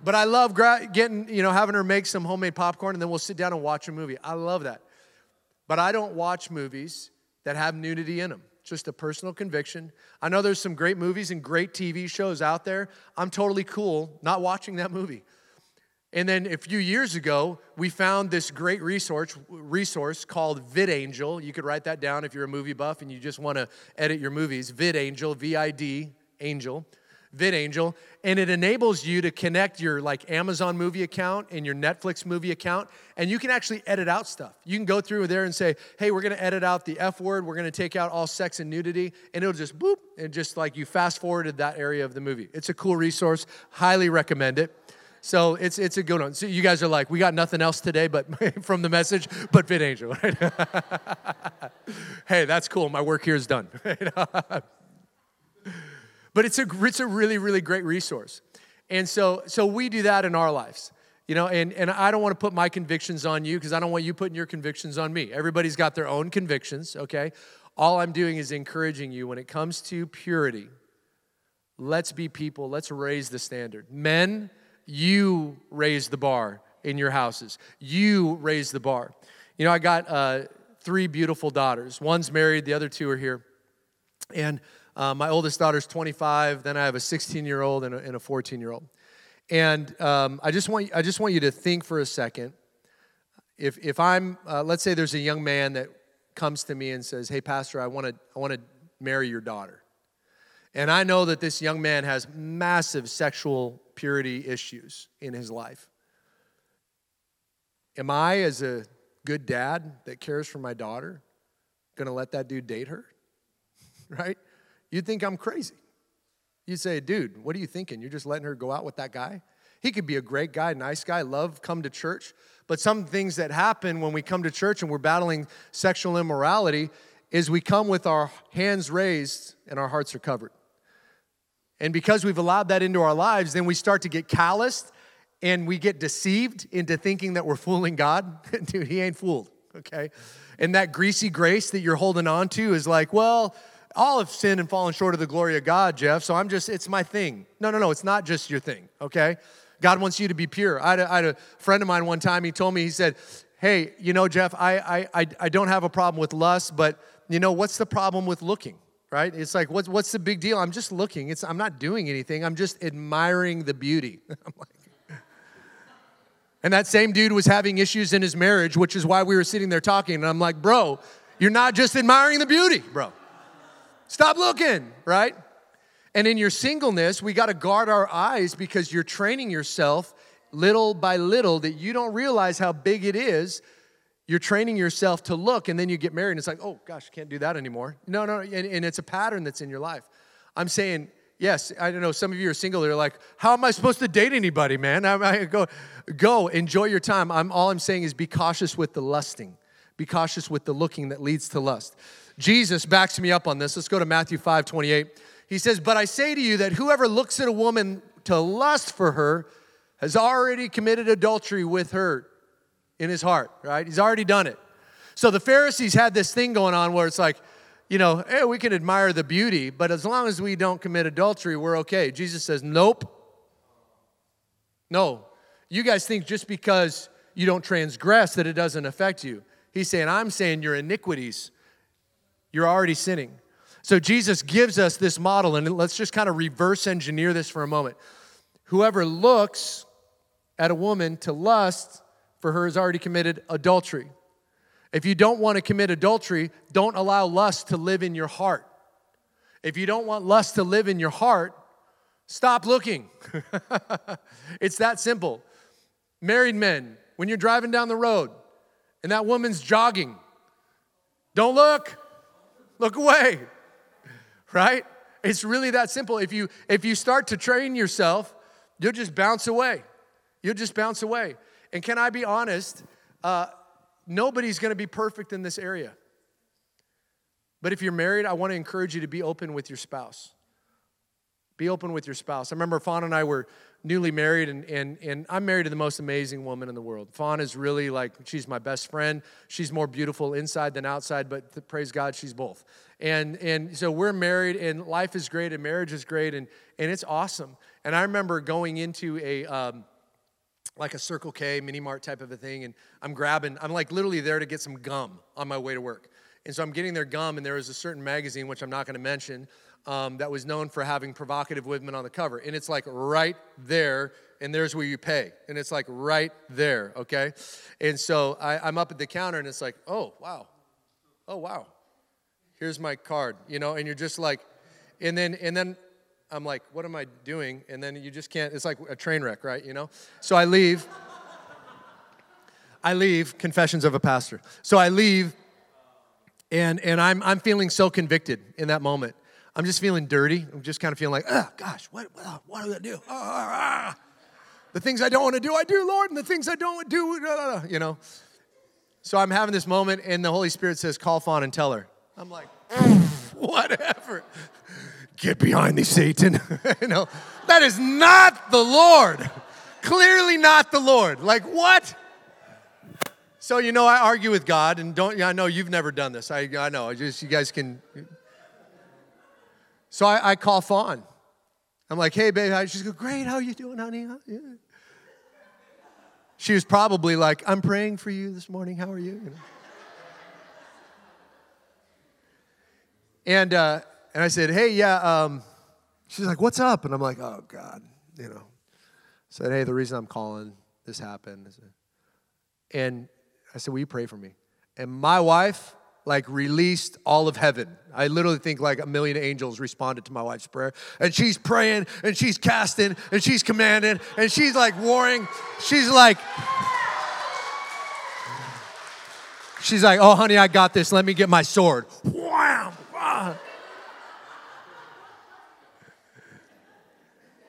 but I love getting, you know, having her make some homemade popcorn and then we'll sit down and watch a movie. I love that. But I don't watch movies that have nudity in them. Just a personal conviction. I know there's some great movies and great TV shows out there. I'm totally cool not watching that movie. And then a few years ago, we found this great resource, resource called VidAngel. You could write that down if you're a movie buff and you just want to edit your movies. VidAngel, V I D, Angel. VidAngel, and it enables you to connect your like Amazon movie account and your Netflix movie account, and you can actually edit out stuff. You can go through there and say, hey, we're gonna edit out the F word, we're gonna take out all sex and nudity, and it'll just boop, and just like you fast forwarded that area of the movie. It's a cool resource, highly recommend it. So it's it's a good one. So you guys are like, we got nothing else today, but from the message, but VidAngel. Right? hey, that's cool. My work here is done. But it's a, it's a really, really great resource. And so, so we do that in our lives. You know, and, and I don't want to put my convictions on you because I don't want you putting your convictions on me. Everybody's got their own convictions, okay? All I'm doing is encouraging you when it comes to purity. Let's be people, let's raise the standard. Men, you raise the bar in your houses. You raise the bar. You know, I got uh, three beautiful daughters. One's married, the other two are here. And uh, my oldest daughter's 25. Then I have a 16 year old and a 14 year old. And um, I just want I just want you to think for a second. If if I'm uh, let's say there's a young man that comes to me and says, "Hey, pastor, I want to I want to marry your daughter," and I know that this young man has massive sexual purity issues in his life. Am I, as a good dad that cares for my daughter, going to let that dude date her? right? You'd think I'm crazy. You'd say, dude, what are you thinking? You're just letting her go out with that guy? He could be a great guy, nice guy, love, come to church. But some things that happen when we come to church and we're battling sexual immorality is we come with our hands raised and our hearts are covered. And because we've allowed that into our lives, then we start to get calloused and we get deceived into thinking that we're fooling God. Dude, he ain't fooled, okay? And that greasy grace that you're holding on to is like, well, all have sinned and fallen short of the glory of God, Jeff. So I'm just, it's my thing. No, no, no, it's not just your thing, okay? God wants you to be pure. I had a, I had a friend of mine one time, he told me, he said, Hey, you know, Jeff, I, I, I don't have a problem with lust, but you know, what's the problem with looking? Right? It's like, what's, what's the big deal? I'm just looking. It's, I'm not doing anything. I'm just admiring the beauty. I'm like, and that same dude was having issues in his marriage, which is why we were sitting there talking. And I'm like, bro, you're not just admiring the beauty, bro. Stop looking, right? And in your singleness, we got to guard our eyes because you're training yourself little by little that you don't realize how big it is. You're training yourself to look, and then you get married, and it's like, oh gosh, can't do that anymore. No, no, and, and it's a pattern that's in your life. I'm saying, yes, I don't know, some of you are single, they're like, how am I supposed to date anybody, man? I, I go, go, enjoy your time. I'm, all I'm saying is be cautious with the lusting, be cautious with the looking that leads to lust. Jesus backs me up on this. Let's go to Matthew 5 28. He says, But I say to you that whoever looks at a woman to lust for her has already committed adultery with her in his heart, right? He's already done it. So the Pharisees had this thing going on where it's like, you know, hey, we can admire the beauty, but as long as we don't commit adultery, we're okay. Jesus says, nope. No. You guys think just because you don't transgress that it doesn't affect you. He's saying, I'm saying your iniquities you're already sinning. So Jesus gives us this model, and let's just kind of reverse engineer this for a moment. Whoever looks at a woman to lust for her has already committed adultery. If you don't want to commit adultery, don't allow lust to live in your heart. If you don't want lust to live in your heart, stop looking. it's that simple. Married men, when you're driving down the road and that woman's jogging, don't look. Look away. Right? It's really that simple. If you if you start to train yourself, you'll just bounce away. You'll just bounce away. And can I be honest? Uh, nobody's going to be perfect in this area. But if you're married, I want to encourage you to be open with your spouse. Be open with your spouse. I remember Fawn and I were newly married, and, and, and I'm married to the most amazing woman in the world. Fawn is really like, she's my best friend. She's more beautiful inside than outside, but praise God, she's both. And, and so we're married, and life is great, and marriage is great, and, and it's awesome. And I remember going into a, um, like a Circle K mini mart type of a thing, and I'm grabbing, I'm like literally there to get some gum on my way to work. And so I'm getting their gum, and there was a certain magazine, which I'm not going to mention, um, that was known for having provocative women on the cover. And it's like right there, and there's where you pay. And it's like right there, okay? And so I, I'm up at the counter, and it's like, oh, wow. Oh, wow. Here's my card, you know, and you're just like, and then, and then I'm like, what am I doing? And then you just can't, it's like a train wreck, right? You know? So I leave. I leave, confessions of a pastor. So I leave, and, and I'm, I'm feeling so convicted in that moment. I'm just feeling dirty. I'm just kind of feeling like, oh gosh, what, what, what do I do? Ah, ah, ah. The things I don't want to do, I do, Lord, and the things I don't want to do, you know. So I'm having this moment, and the Holy Spirit says, call Fawn and tell her. I'm like, whatever. Get behind me, Satan. you know, that is not the Lord. Clearly not the Lord. Like, what? So, you know, I argue with God, and don't, I know you've never done this. I, I know, I just, you guys can. So I, I call Fawn. I'm like, hey, babe, she's go, great, how are you doing, honey? Yeah. She was probably like, I'm praying for you this morning, how are you? you know? and, uh, and I said, hey, yeah, um, she's like, what's up? And I'm like, oh, God, you know. I said, hey, the reason I'm calling, this happened. And I said, Will you pray for me? And my wife, like, released all of heaven. I literally think like a million angels responded to my wife's prayer. And she's praying and she's casting and she's commanding and she's like warring. She's like, She's like, oh, honey, I got this. Let me get my sword. Wham! Ah.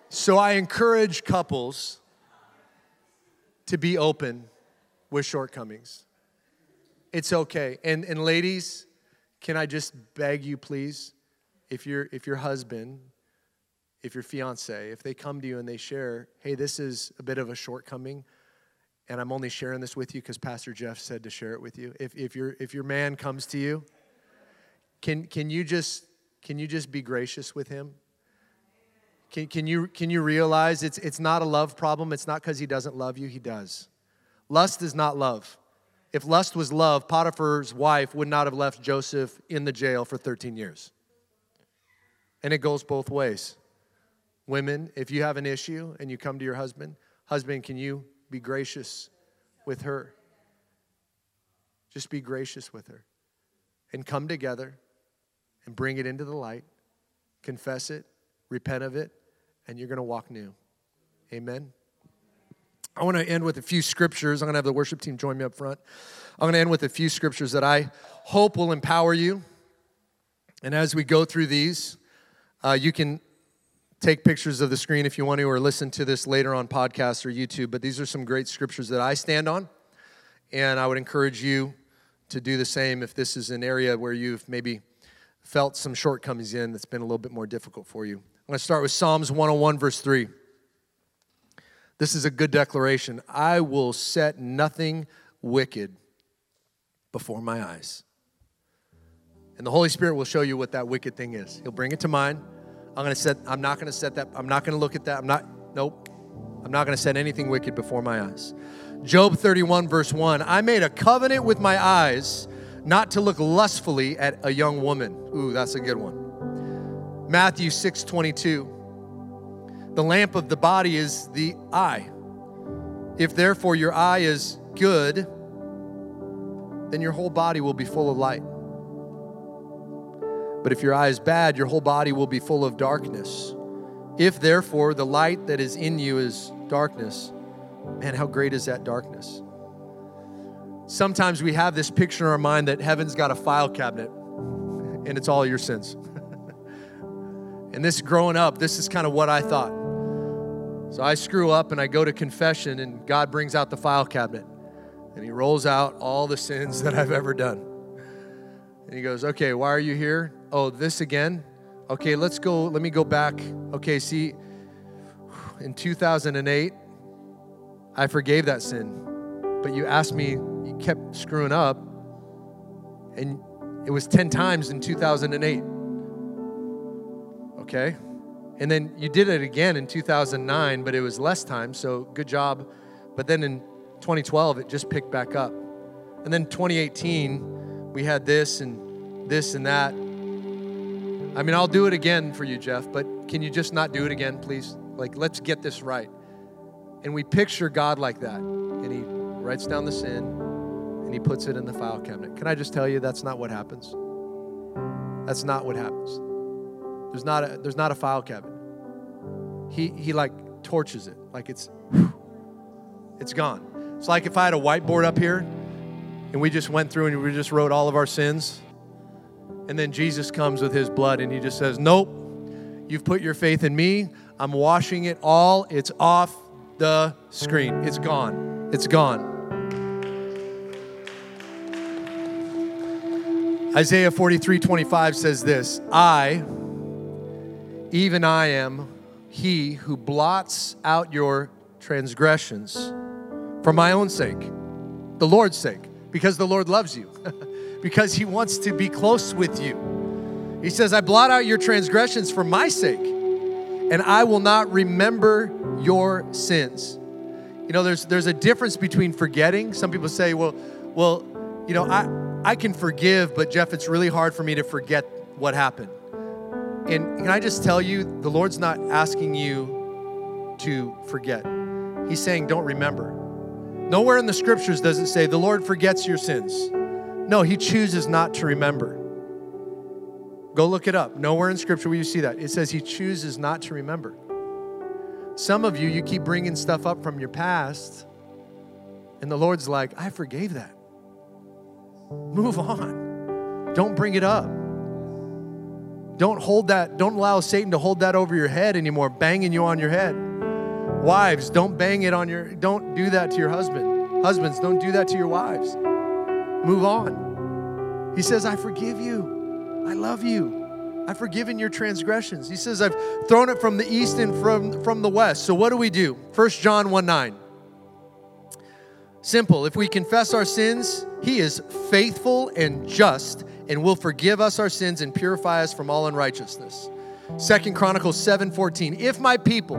So I encourage couples to be open with shortcomings. It's okay. And, and ladies, can I just beg you, please, if, you if your husband, if your fiance, if they come to you and they share, hey, this is a bit of a shortcoming, and I'm only sharing this with you because Pastor Jeff said to share it with you. If, if, your, if your man comes to you, can, can, you just, can you just be gracious with him? Can, can, you, can you realize it's, it's not a love problem? It's not because he doesn't love you, he does. Lust is not love. If lust was love, Potiphar's wife would not have left Joseph in the jail for 13 years. And it goes both ways. Women, if you have an issue and you come to your husband, husband, can you be gracious with her? Just be gracious with her. And come together and bring it into the light, confess it, repent of it, and you're going to walk new. Amen. I want to end with a few scriptures. I'm going to have the worship team join me up front. I'm going to end with a few scriptures that I hope will empower you. And as we go through these, uh, you can take pictures of the screen if you want to, or listen to this later on podcast or YouTube. But these are some great scriptures that I stand on. And I would encourage you to do the same if this is an area where you've maybe felt some shortcomings in that's been a little bit more difficult for you. I'm going to start with Psalms 101, verse 3. This is a good declaration. I will set nothing wicked before my eyes. And the Holy Spirit will show you what that wicked thing is. He'll bring it to mind. I'm to set I'm not going to set that I'm not to look at that. I'm not nope. I'm not going to set anything wicked before my eyes. Job 31 verse 1. I made a covenant with my eyes not to look lustfully at a young woman. Ooh, that's a good one. Matthew 6:22. The lamp of the body is the eye. If therefore your eye is good, then your whole body will be full of light. But if your eye is bad, your whole body will be full of darkness. If therefore the light that is in you is darkness, man, how great is that darkness? Sometimes we have this picture in our mind that heaven's got a file cabinet and it's all your sins. and this growing up, this is kind of what I thought. So I screw up and I go to confession, and God brings out the file cabinet and He rolls out all the sins that I've ever done. And He goes, Okay, why are you here? Oh, this again? Okay, let's go. Let me go back. Okay, see, in 2008, I forgave that sin, but you asked me, you kept screwing up, and it was 10 times in 2008. Okay? And then you did it again in 2009, but it was less time, so good job. But then in 2012, it just picked back up. And then 2018, we had this and this and that. I mean, I'll do it again for you, Jeff, but can you just not do it again, please? Like, let's get this right. And we picture God like that. And He writes down the sin and He puts it in the file cabinet. Can I just tell you that's not what happens? That's not what happens. There's not a, there's not a file cabinet. he, he like torches it, like it's, it's gone. It's like if I had a whiteboard up here and we just went through and we just wrote all of our sins. And then Jesus comes with his blood and he just says, Nope, you've put your faith in me. I'm washing it all. It's off the screen. It's gone. It's gone. Isaiah 43 25 says this I, even I am he who blots out your transgressions for my own sake, the Lord's sake, because the Lord loves you, because he wants to be close with you. He says, I blot out your transgressions for my sake, and I will not remember your sins. You know, there's there's a difference between forgetting. Some people say, well, well, you know, I I can forgive, but Jeff, it's really hard for me to forget what happened. And can I just tell you, the Lord's not asking you to forget. He's saying, don't remember. Nowhere in the scriptures does it say the Lord forgets your sins. No, He chooses not to remember. Go look it up. Nowhere in scripture will you see that. It says He chooses not to remember. Some of you, you keep bringing stuff up from your past, and the Lord's like, I forgave that. Move on. Don't bring it up. Don't hold that, don't allow Satan to hold that over your head anymore, banging you on your head. Wives, don't bang it on your, don't do that to your husband. Husbands, don't do that to your wives. Move on. He says, I forgive you. I love you. I've forgiven your transgressions. He says, I've thrown it from the east and from, from the west. So what do we do? 1 John 1 9. Simple. If we confess our sins, he is faithful and just and will forgive us our sins and purify us from all unrighteousness. Second Chronicles 7:14. If my people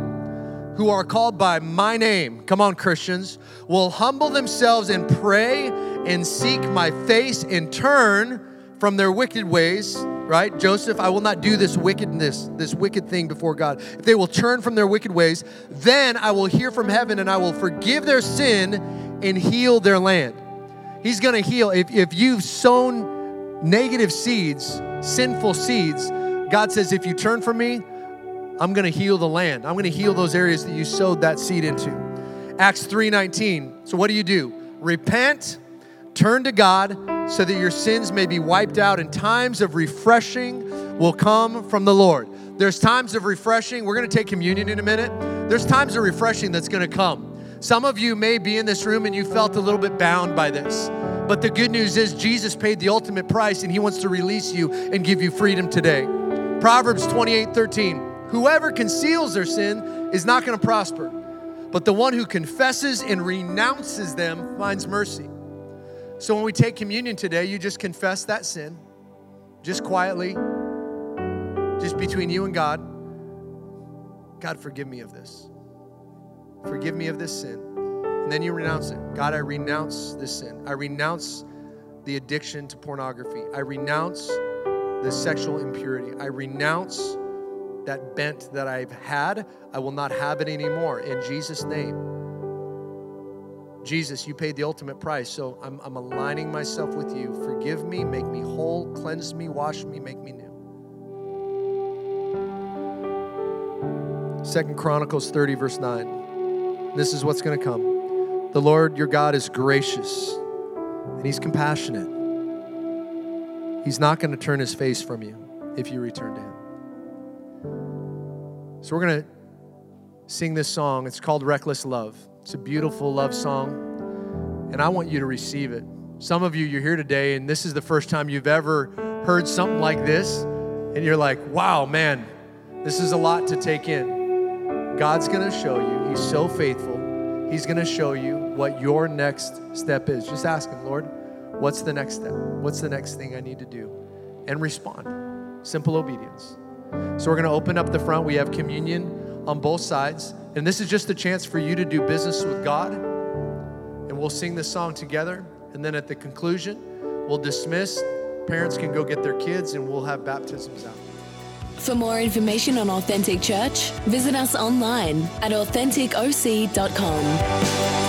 who are called by my name, come on Christians, will humble themselves and pray and seek my face and turn from their wicked ways, right? Joseph, I will not do this wickedness, this wicked thing before God. If they will turn from their wicked ways, then I will hear from heaven and I will forgive their sin and heal their land. He's going to heal. If, if you've sown negative seeds, sinful seeds, God says, if you turn from me, I'm going to heal the land. I'm going to heal those areas that you sowed that seed into. Acts 3:19. So what do you do? Repent, turn to God so that your sins may be wiped out and times of refreshing will come from the Lord. There's times of refreshing. We're going to take communion in a minute. There's times of refreshing that's going to come. Some of you may be in this room and you felt a little bit bound by this. But the good news is Jesus paid the ultimate price and he wants to release you and give you freedom today. Proverbs 28 13. Whoever conceals their sin is not going to prosper, but the one who confesses and renounces them finds mercy. So when we take communion today, you just confess that sin, just quietly, just between you and God. God, forgive me of this. Forgive me of this sin. And then you renounce it. God, I renounce this sin. I renounce the addiction to pornography. I renounce the sexual impurity. I renounce that bent that I've had. I will not have it anymore in Jesus' name. Jesus, you paid the ultimate price, so I'm, I'm aligning myself with you. Forgive me, make me whole, cleanse me, wash me, make me new. Second Chronicles 30, verse 9. This is what's going to come. The Lord your God is gracious and He's compassionate. He's not going to turn His face from you if you return to Him. So we're going to sing this song. It's called Reckless Love. It's a beautiful love song, and I want you to receive it. Some of you, you're here today, and this is the first time you've ever heard something like this, and you're like, wow, man, this is a lot to take in. God's going to show you. He's so faithful. He's going to show you what your next step is. Just ask Him, Lord, what's the next step? What's the next thing I need to do? And respond. Simple obedience. So we're going to open up the front. We have communion on both sides. And this is just a chance for you to do business with God. And we'll sing this song together. And then at the conclusion, we'll dismiss. Parents can go get their kids and we'll have baptisms out. For more information on Authentic Church, visit us online at AuthenticOC.com.